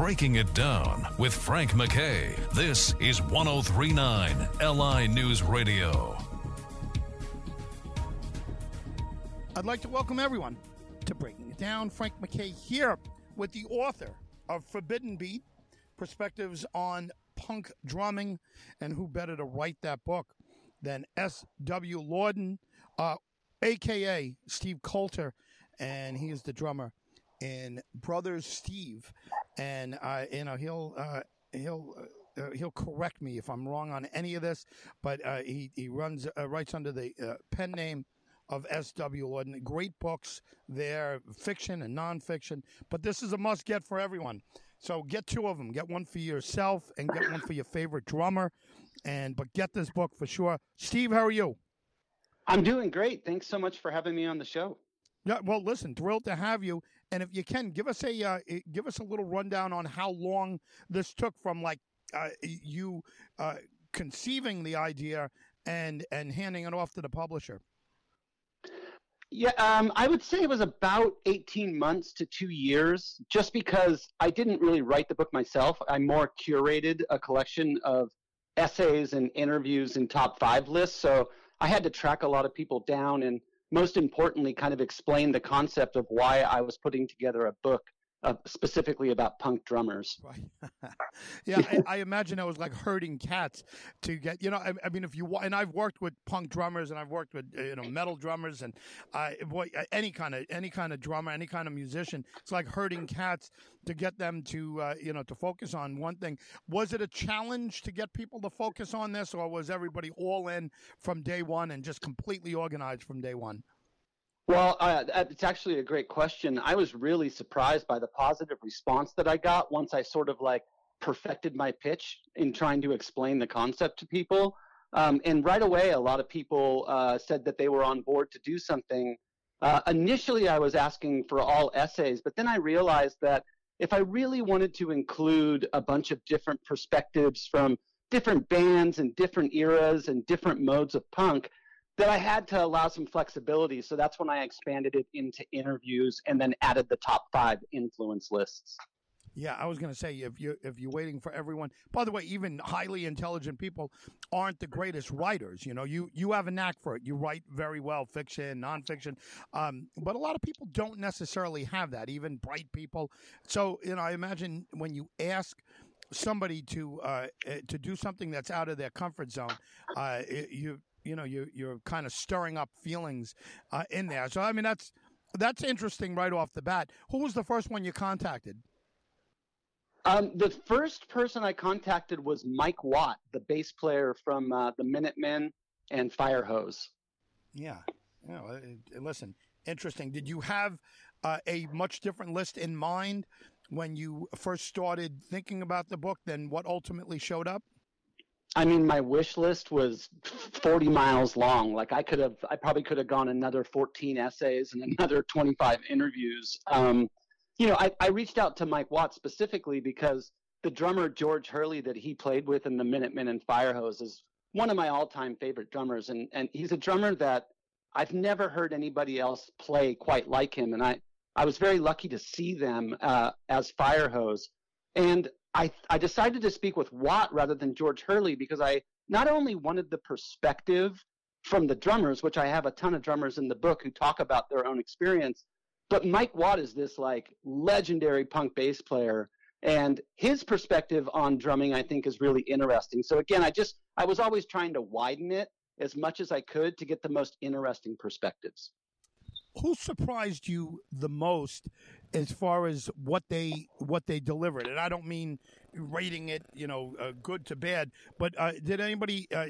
Breaking It Down with Frank McKay. This is 1039 LI News Radio. I'd like to welcome everyone to Breaking It Down. Frank McKay here with the author of Forbidden Beat Perspectives on Punk Drumming. And who better to write that book than S.W. Lauden, uh, aka Steve Coulter, and he is the drummer in Brothers Steve. And, uh, you know, he'll, uh, he'll, uh, he'll correct me if I'm wrong on any of this, but uh, he he runs uh, writes under the uh, pen name of S.W. Lauden. Great books there, fiction and nonfiction. But this is a must get for everyone. So get two of them. Get one for yourself and get one for your favorite drummer. And but get this book for sure. Steve, how are you? I'm doing great. Thanks so much for having me on the show. Yeah, well, listen, thrilled to have you. And if you can, give us a uh, give us a little rundown on how long this took from like uh, you uh, conceiving the idea and and handing it off to the publisher. Yeah, um, I would say it was about 18 months to two years, just because I didn't really write the book myself. I more curated a collection of essays and interviews and top five lists. So I had to track a lot of people down and, most importantly, kind of explain the concept of why I was putting together a book uh, specifically about punk drummers. Right. yeah, I, I, imagine it was like herding cats to get. You know, I, I, mean, if you and I've worked with punk drummers and I've worked with you know metal drummers and uh, boy, any kind of any kind of drummer, any kind of musician. It's like herding cats to get them to uh, you know to focus on one thing. Was it a challenge to get people to focus on this, or was everybody all in from day one and just completely organized from day one? Well, uh, it's actually a great question. I was really surprised by the positive response that I got once I sort of like perfected my pitch in trying to explain the concept to people. Um, and right away, a lot of people uh, said that they were on board to do something. Uh, initially, I was asking for all essays, but then I realized that if I really wanted to include a bunch of different perspectives from different bands and different eras and different modes of punk, that I had to allow some flexibility. So that's when I expanded it into interviews and then added the top five influence lists. Yeah, I was going to say if you if you're waiting for everyone. By the way, even highly intelligent people aren't the greatest writers. You know, you you have a knack for it. You write very well, fiction, nonfiction. Um, but a lot of people don't necessarily have that. Even bright people. So you know, I imagine when you ask somebody to uh, eh, to do something that's out of their comfort zone, uh, you you know you you're kind of stirring up feelings uh, in there. So I mean that's that's interesting right off the bat. Who was the first one you contacted? Um, the first person I contacted was Mike Watt, the bass player from uh, the Minutemen and Firehose. Yeah, yeah. listen, interesting. Did you have uh, a much different list in mind when you first started thinking about the book than what ultimately showed up? I mean, my wish list was 40 miles long. Like I could have, I probably could have gone another 14 essays and another 25 interviews. Um, you know, I, I reached out to Mike Watts specifically because the drummer George Hurley that he played with in the Minutemen and Firehose is one of my all-time favorite drummers, and and he's a drummer that I've never heard anybody else play quite like him, and I I was very lucky to see them uh, as Firehose, and I, I decided to speak with Watt rather than George Hurley because I not only wanted the perspective from the drummers, which I have a ton of drummers in the book who talk about their own experience, but Mike Watt is this like legendary punk bass player and his perspective on drumming I think is really interesting. So again, I just I was always trying to widen it as much as I could to get the most interesting perspectives. Who surprised you the most as far as what they what they delivered. And I don't mean rating it, you know, uh, good to bad, but uh, did anybody uh,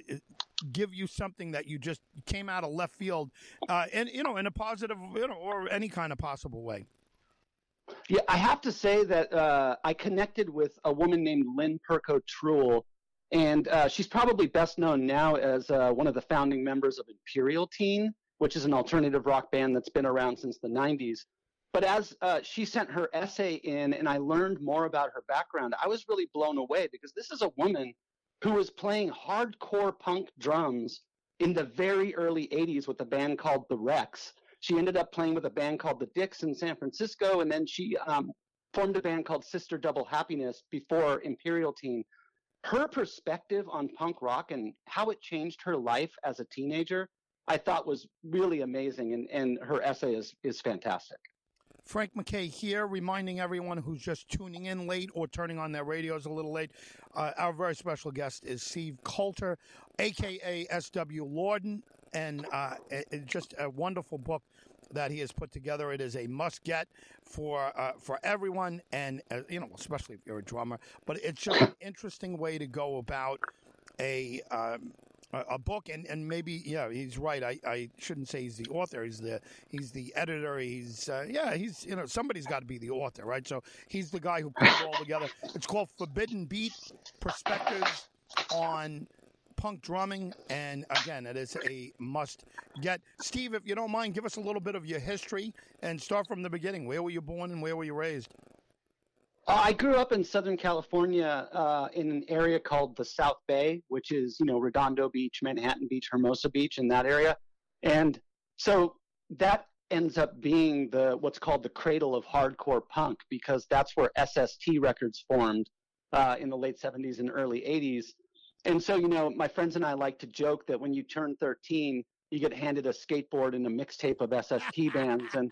give you something that you just came out of left field, uh, and you know, in a positive, you know, or any kind of possible way? Yeah, I have to say that uh, I connected with a woman named Lynn Perko Truell, and uh, she's probably best known now as one of the founding members of Imperial Teen, which is an alternative rock band that's been around since the 90s. But as uh, she sent her essay in and I learned more about her background, I was really blown away because this is a woman who was playing hardcore punk drums in the very early 80s with a band called The Rex. She ended up playing with a band called The Dicks in San Francisco, and then she um, formed a band called Sister Double Happiness before Imperial Teen. Her perspective on punk rock and how it changed her life as a teenager, I thought was really amazing. And, and her essay is, is fantastic. Frank McKay here, reminding everyone who's just tuning in late or turning on their radios a little late. Uh, our very special guest is Steve Coulter, aka S.W. Lauden, and uh, it, just a wonderful book that he has put together. It is a must get for uh, for everyone, and uh, you know, especially if you're a drummer. But it's just an interesting way to go about a um, a book and, and maybe yeah he's right. I, I shouldn't say he's the author he's the he's the editor he's uh, yeah he's you know somebody's got to be the author right? So he's the guy who put it all together. It's called Forbidden Beat Perspectives on punk drumming and again it is a must get Steve if you don't mind give us a little bit of your history and start from the beginning. Where were you born and where were you raised uh, I grew up in Southern California uh, in an area called the South Bay, which is, you know, Redondo Beach, Manhattan Beach, Hermosa Beach, in that area. And so that ends up being the what's called the cradle of hardcore punk because that's where SST records formed uh, in the late 70s and early 80s. And so, you know, my friends and I like to joke that when you turn 13, you get handed a skateboard and a mixtape of SST bands and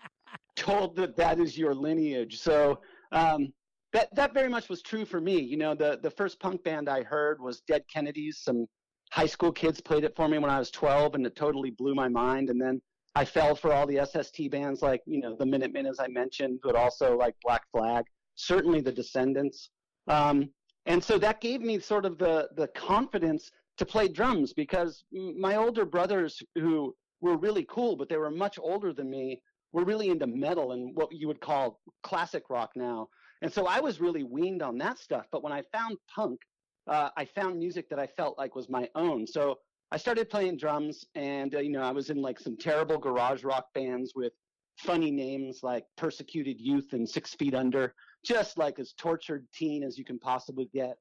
told that that is your lineage. So, um, that that very much was true for me. You know, the the first punk band I heard was Dead Kennedys. Some high school kids played it for me when I was 12, and it totally blew my mind. And then I fell for all the SST bands, like you know the Minutemen, as I mentioned, but also like Black Flag, certainly the Descendents. Um, and so that gave me sort of the the confidence to play drums because my older brothers who were really cool, but they were much older than me, were really into metal and what you would call classic rock now. And so I was really weaned on that stuff. But when I found punk, uh, I found music that I felt like was my own. So I started playing drums, and uh, you know, I was in like some terrible garage rock bands with funny names like Persecuted Youth and Six Feet Under, just like as tortured teen as you can possibly get.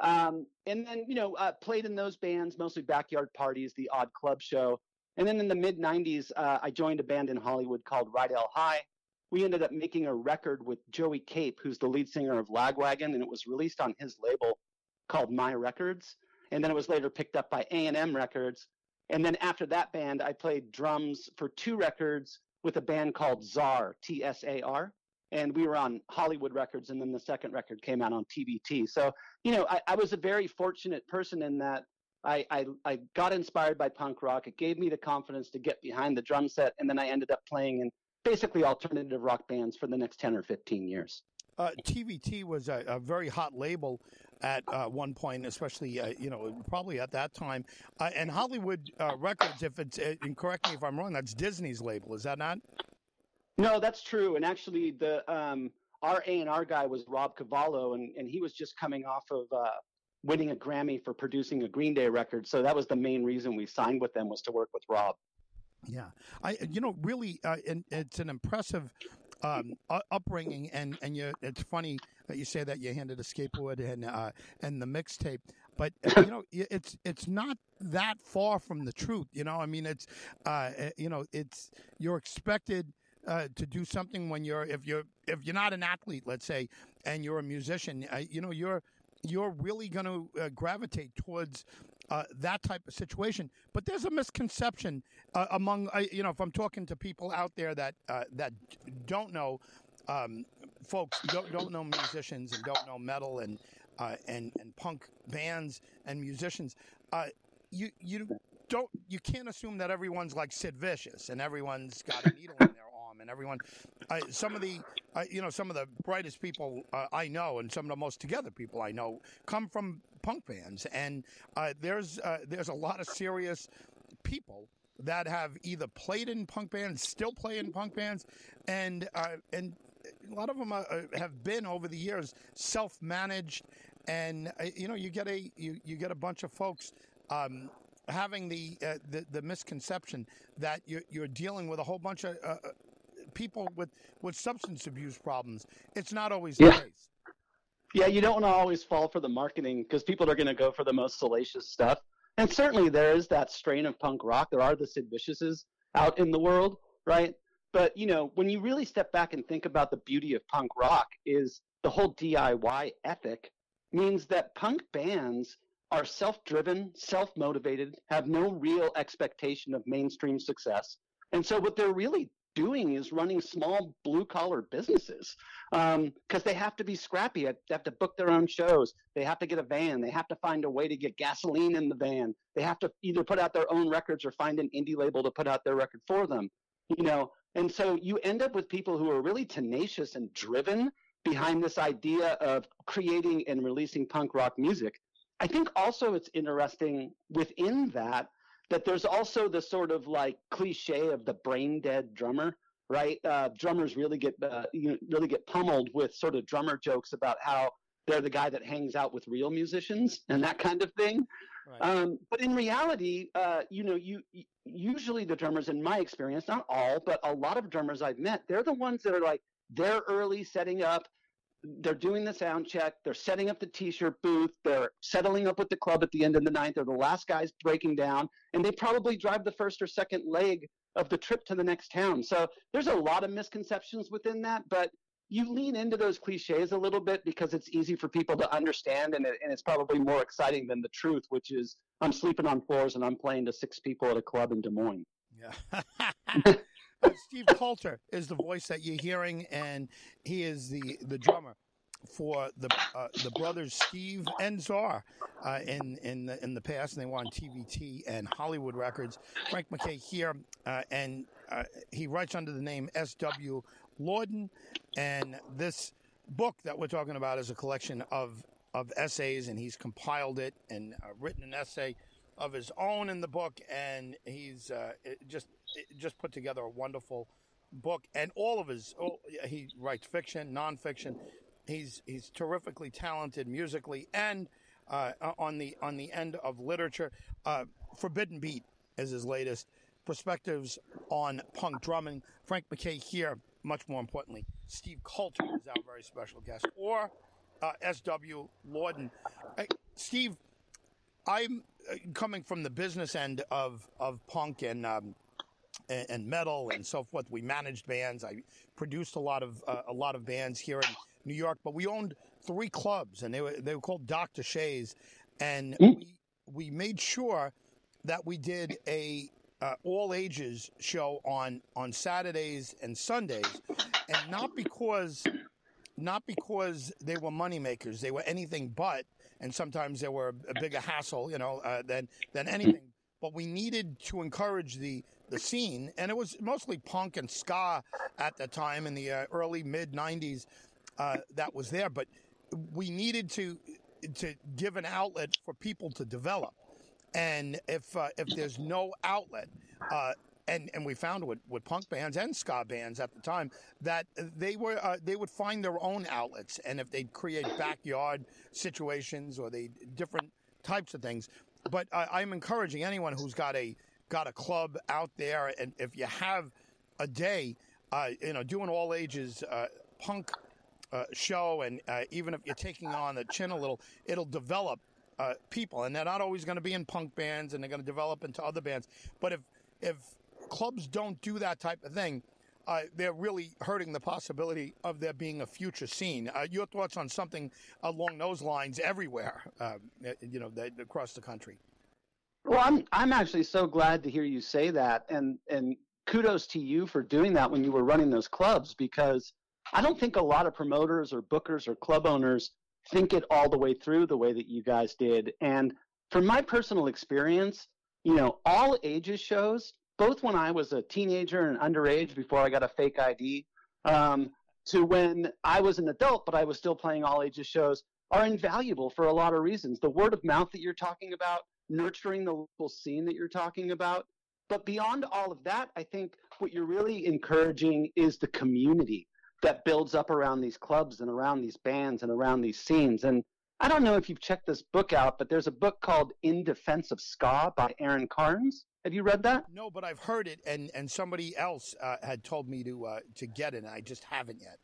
Um, and then you know, uh, played in those bands, mostly backyard parties, the odd club show. And then in the mid '90s, uh, I joined a band in Hollywood called Rydell High, we ended up making a record with Joey Cape, who's the lead singer of Lagwagon, and it was released on his label called My Records. And then it was later picked up by A&M Records. And then after that band, I played drums for two records with a band called Tsar, T-S-A-R. And we were on Hollywood Records, and then the second record came out on TVT. So, you know, I, I was a very fortunate person in that I, I, I got inspired by punk rock. It gave me the confidence to get behind the drum set, and then I ended up playing in basically alternative rock bands for the next 10 or 15 years. Uh, TVT was a, a, very hot label at uh, one point, especially uh, you know probably at that time. Uh, and Hollywood uh, Records, if it's uh, and correct me if I'm wrong, that's Disney's label, is that not? No, that's true. And actually, the um, our A and R guy was Rob Cavallo, and, and he was just coming off of winning a Grammy for producing a Green Day record. So that was the main reason we signed with them was to work with Rob. Yeah, I you know really, uh, and it's an impressive um, upbringing, and and you. It's funny that you say that you handed a skateboard and uh, and the mixtape, but uh, you know it's it's not that far from the truth. You know, I mean, it's uh, eh, you know, it's you're expected. Uh, to do something when you're if you're if you're not an athlete, let's say, and you're a musician, uh, you know you're you're really going to uh, gravitate towards uh, that type of situation. But there's a misconception uh, among uh, you know if I'm talking to people out there that uh, that don't know um, folks don't don't know musicians and don't know metal and uh, and and punk bands and musicians. You you don't you can't assume that everyone's like Sid Vicious and everyone's got a needle and everyone. some of the you know some of the brightest people I know and some of the most together people I know come from punk bands, and uh, there's uh, there's a lot of serious people that have either played in punk bands, still play in punk bands, and uh, and a lot of them uh, have been over the years self-managed, and uh, you know you get a you, you get a bunch of folks. Um, having the, uh, the, the misconception that you're, you're dealing with a whole bunch of people with with substance abuse problems. It's not always yeah. the case. Yeah, you don't want to always fall for the marketing because people are going to go for the most salacious stuff. And certainly there is that strain of punk rock. There are the Sid Viciouses out in the world, right? But you know, when you really step back and think about the beauty of punk rock, is the whole DIY ethic means that punk bands are self-driven, self-motivated, have no real expectation of mainstream success, and so what they're really doing is running small blue collar businesses because um, they have to be scrappy. They have to book their own shows. They have to get a van. They have to find a way to get gasoline in the van. They have to either put out their own records or find an indie label to put out their record for them. You know, and so you end up with people who are really tenacious and driven behind this idea of creating and releasing punk rock music. I think also it's interesting within that that there's also the sort of like cliche of the brain dead drummer, right? Uh, drummers really get uh, you know, really get pummeled with sort of drummer jokes about how they're the guy that hangs out with real musicians and that kind of thing. Right. Um, but in reality, uh, you know, you usually the drummers, in my experience, not all, but a lot of drummers I've met, they're the ones that are like they're early setting up they're doing the sound check. They're setting up the t-shirt booth. They're settling up with the club at the end of the night. They're the last guys breaking down, and they probably drive the first or second leg of the trip to the next town. So there's a lot of misconceptions within that, but you lean into those cliches a little bit because it's easy for people to understand, and, it, and it's probably more exciting than the truth, which is I'm sleeping on floors and I'm playing to six people at a club in Des Moines. Yeah. Uh, Steve Coulter is the voice that you're hearing, and he is the, the drummer for the uh, the brothers Steve and Tsar uh, in in the, in the past, and they were on TVT and Hollywood Records. Frank McKay here, uh, and uh, he writes under the name S.W. Lauden, and this book that we're talking about is a collection of of essays, and he's compiled it and uh, written an essay of his own in the book, and he's uh, just just put together a wonderful book. And all of his, all, he writes fiction, nonfiction. He's he's terrifically talented musically and uh, on the on the end of literature. Uh, Forbidden Beat is his latest perspectives on punk drumming. Frank McKay here. Much more importantly, Steve Coulter is our very special guest, or uh, S.W. Lauden. Steve, I'm uh, coming from the business end of of punk and um, and, metal and so forth. We managed bands. I produced a lot of uh, a lot of bands here in New York, but we owned three clubs, and they were they were called Doctor Shays, and mm. we we made sure that we did a uh, all ages show on on Saturdays and Sundays, and not because not because they were moneymakers. They were anything but and sometimes they were a bigger hassle, you know, uh, than than anything. But we needed to encourage the the scene, and it was mostly punk and ska at the time in the uh, early mid '90s uh, that was there. But we needed to to give an outlet for people to develop, and if uh, if there's no outlet, uh, and and we found with, with punk bands and ska bands at the time that they were uh, they would find their own outlets, and if they'd create backyard situations or they different types of things. But uh, I'm encouraging anyone who's got a got a club out there, and if you have a day, uh, you know, doing all ages uh, punk uh, show, and uh, even if you're taking on the chin a little, it'll develop people, and they're not always going to be in punk bands, and they're going to develop into other bands. But if if clubs don't do that type of thing, uh, they're really hurting the possibility of there being a future scene. Uh, your thoughts on something along those lines everywhere, uh, you know, across the country? Well, I'm I'm actually so glad to hear you say that, and and kudos to you for doing that when you were running those clubs because I don't think a lot of promoters or bookers or club owners think it all the way through the way that you guys did. And from my personal experience, you know, all ages shows both when I was a teenager and underage before I got a fake ID, um, to when I was an adult but I was still playing all ages shows, are invaluable for a lot of reasons. The word of mouth that you're talking about, nurturing the local scene that you're talking about. But beyond all of that, I think what you're really encouraging is the community that builds up around these clubs and around these bands and around these scenes. And I don't know if you've checked this book out, but there's a book called In Defense of Ska by Aaron Carnes. Have you read that? No, but I've heard it, and and somebody else uh, had told me to uh, to get it, and I just haven't yet.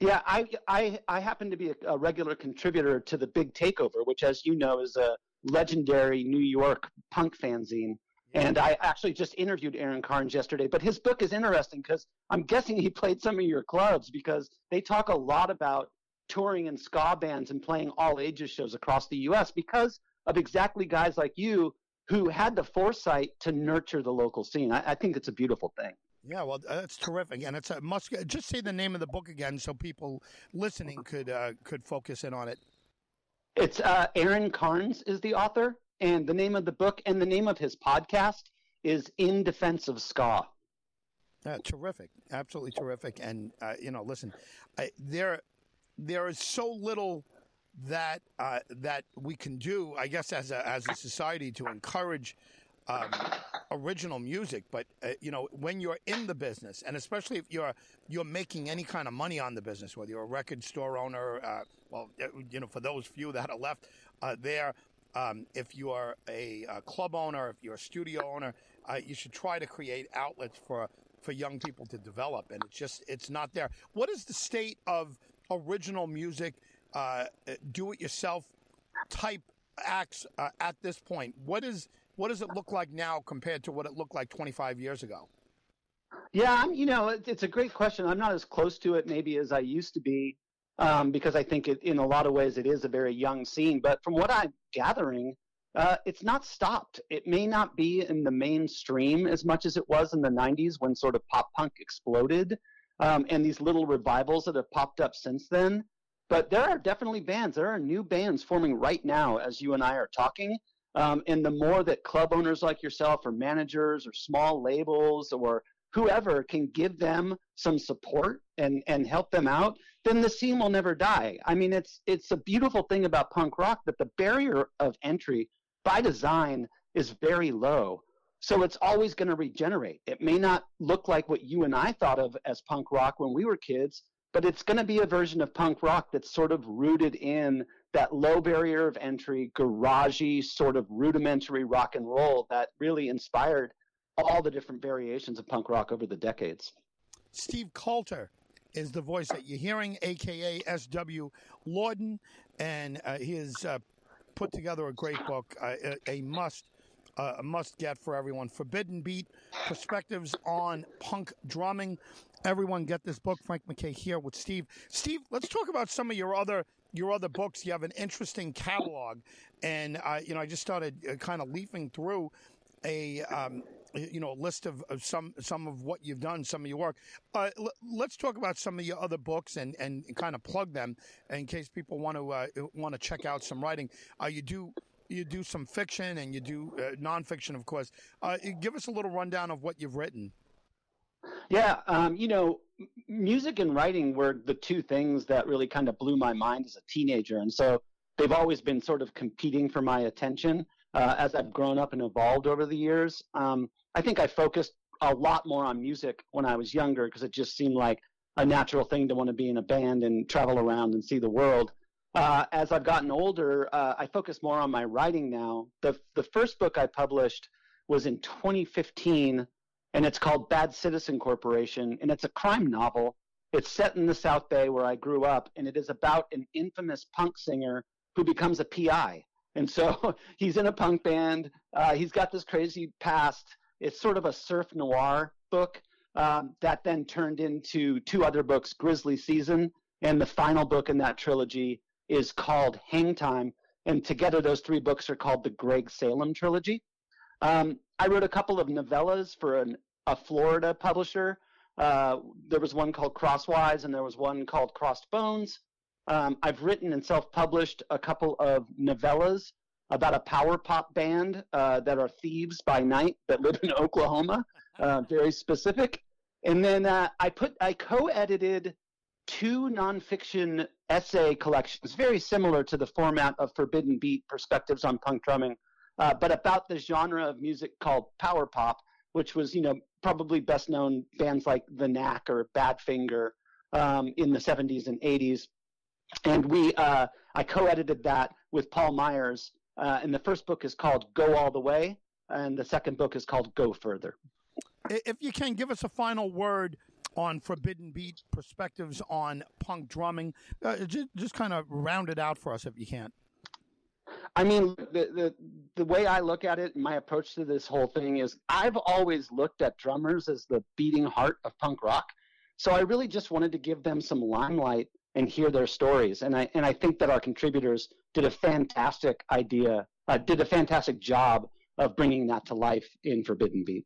Yeah, I I I happen to be a, a, regular contributor to the Big Takeover, which, as you know, is a legendary New York punk fanzine. And I actually just interviewed Aaron Carnes yesterday, but his book is interesting because I'm guessing he played some of your clubs because they talk a lot about touring in ska bands and playing all ages shows across the U.S. because of exactly guys like you who had the foresight to nurture the local scene. I, I think it's a beautiful thing. Yeah, well, that's terrific, and it's a must. Just say the name of the book again, so people listening could uh, could focus in on it. It's uh, Aaron Carnes is the author, and the name of the book and the name of his podcast is In Defense of Ska. Yeah, terrific, absolutely terrific. And uh, you know, listen, I, there there is so little that uh, that we can do, I guess, as a as a society to encourage um, original music. But uh, you know, when you're in the business, and especially if you're you're making any kind of money on the business, whether you're a record store owner, uh, well, uh, you know, for those few that are left uh, there, um, if you are a, a, club owner, if you're a studio owner, uh, you should try to create outlets for for young people to develop. And it's just it's not there. What is the state of original music, uh, do-it-yourself type acts at this point? What is what does it look like now compared to what it looked like 25 years ago? Yeah, I'm, you know, it's a great question. I'm not as close to it maybe as I used to be um, because I think it, in a lot of ways it is a very young scene. But from what I'm gathering, uh, it's not stopped. It may not be in the mainstream as much as it was in the 90s when sort of pop punk exploded um, and these little revivals that have popped up since then. But there are definitely bands. There are new bands forming right now as you and I are talking um, and the more that club owners like yourself, or managers, or small labels, or whoever can give them some support and and help them out, then the scene will never die. I mean, it's it's a beautiful thing about punk rock that the barrier of entry by design is very low. So it's always going to regenerate. It may not look like what you and I thought of as punk rock when we were kids, but it's going to be a version of punk rock that's sort of rooted in that low barrier of entry, garagey sort of rudimentary rock and roll that really inspired all the different variations of punk rock over the decades. Steve Coulter is the voice that you're hearing, aka S.W. Lauden, and uh, he has uh, put together a great book, uh, a, a, must. A must get for everyone. Forbidden Beat Perspectives on Punk Drumming. Everyone get this book. Frank McKay here with Steve. Steve, let's talk about some of your other your other books, you have an interesting catalog, and you know I just started uh, kind of leafing through a um, you know list of, of, some some of what you've done, some of your work. Uh, l- let's talk about some of your other books and, and, kind of plug them in case people want to uh, want to check out some writing. Uh, you do you do some fiction and you do uh, nonfiction, of course. give us a little rundown of what you've written. Yeah, um, you know, music and writing were the two things that really kind of blew my mind as a teenager, and so they've always been sort of competing for my attention uh, as I've grown up and evolved over the years. Um, I think I focused a lot more on music when I was younger because it just seemed like a natural thing to want to be in a band and travel around and see the world. Uh, as I've gotten older, uh, I focus more on my writing now. The the first book I published was in 2015 and it's called Bad Citizen Corporation, and it's a crime novel. It's set in the South Bay where I grew up, and it is about an infamous punk singer who becomes a PI. And so he's in a punk band. Uh, he's got this crazy past. It's sort of a surf noir book um, that then turned into two other books, Grizzly Season, and the final book in that trilogy is called Hang Time. And together, those three books are called the Greg Salem trilogy. Um, I wrote a couple of novellas for an a Florida publisher. Uh, there was one called Crosswise, and there was one called Crossed Bones. Um, I've written and self-published a couple of novellas about a power pop band uh, that are thieves by night that live in Oklahoma. Uh, very specific. And then uh, I put I co-edited two nonfiction essay collections, very similar to the format of Forbidden Beat: Perspectives on Punk Drumming, uh, but about the genre of music called power pop which was you know probably best known bands like The Knack or Badfinger um, in the 70s and 80s. And we uh, I co-edited that with Paul Myers. Uh, and the first book is called Go All the Way, and the second book is called Go Further. If you can give us a final word on Forbidden Beat perspectives on punk drumming, uh, just, just kind of round it out for us if you can. I mean, the, the the way I look at it, my approach to this whole thing is, I've always looked at drummers as the beating heart of punk rock. So I really just wanted to give them some limelight and hear their stories. And I and I think that our contributors did a fantastic idea, uh, did a fantastic job of bringing that to life in Forbidden Beat.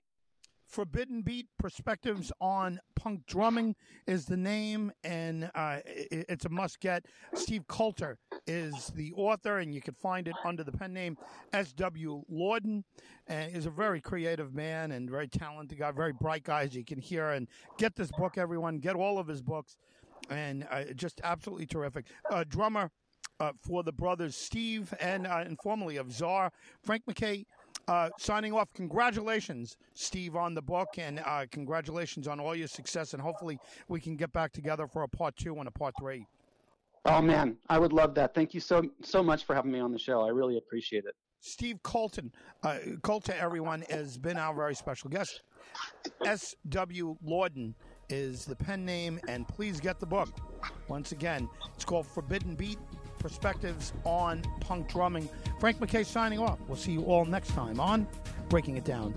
Forbidden Beat Perspectives on Punk Drumming is the name, and uh, it's a must get. Steve Coulter is the author, and you can find it under the pen name S.W. Lauden. And is a very creative man and very talented guy, very bright guy, as you can hear. And get this book, everyone. Get all of his books, and uh, just absolutely terrific. Uh, drummer uh, for the brothers Steve and, uh, and formerly of Tsar, Frank MacKay uh, signing off, congratulations, Steve, on the book, and uh, congratulations on all your success. And hopefully, we can get back together for a part two and a part three. Oh man, I would love that. Thank you so so much for having me on the show. I really appreciate it. Steve Colton, uh, Colton, everyone has been our very special guest. S.W. Lauden is the pen name, and please get the book. Once again, it's called Forbidden Beat perspectives on punk drumming. Frank McKay signing off. We'll see you all next time on Breaking It Down.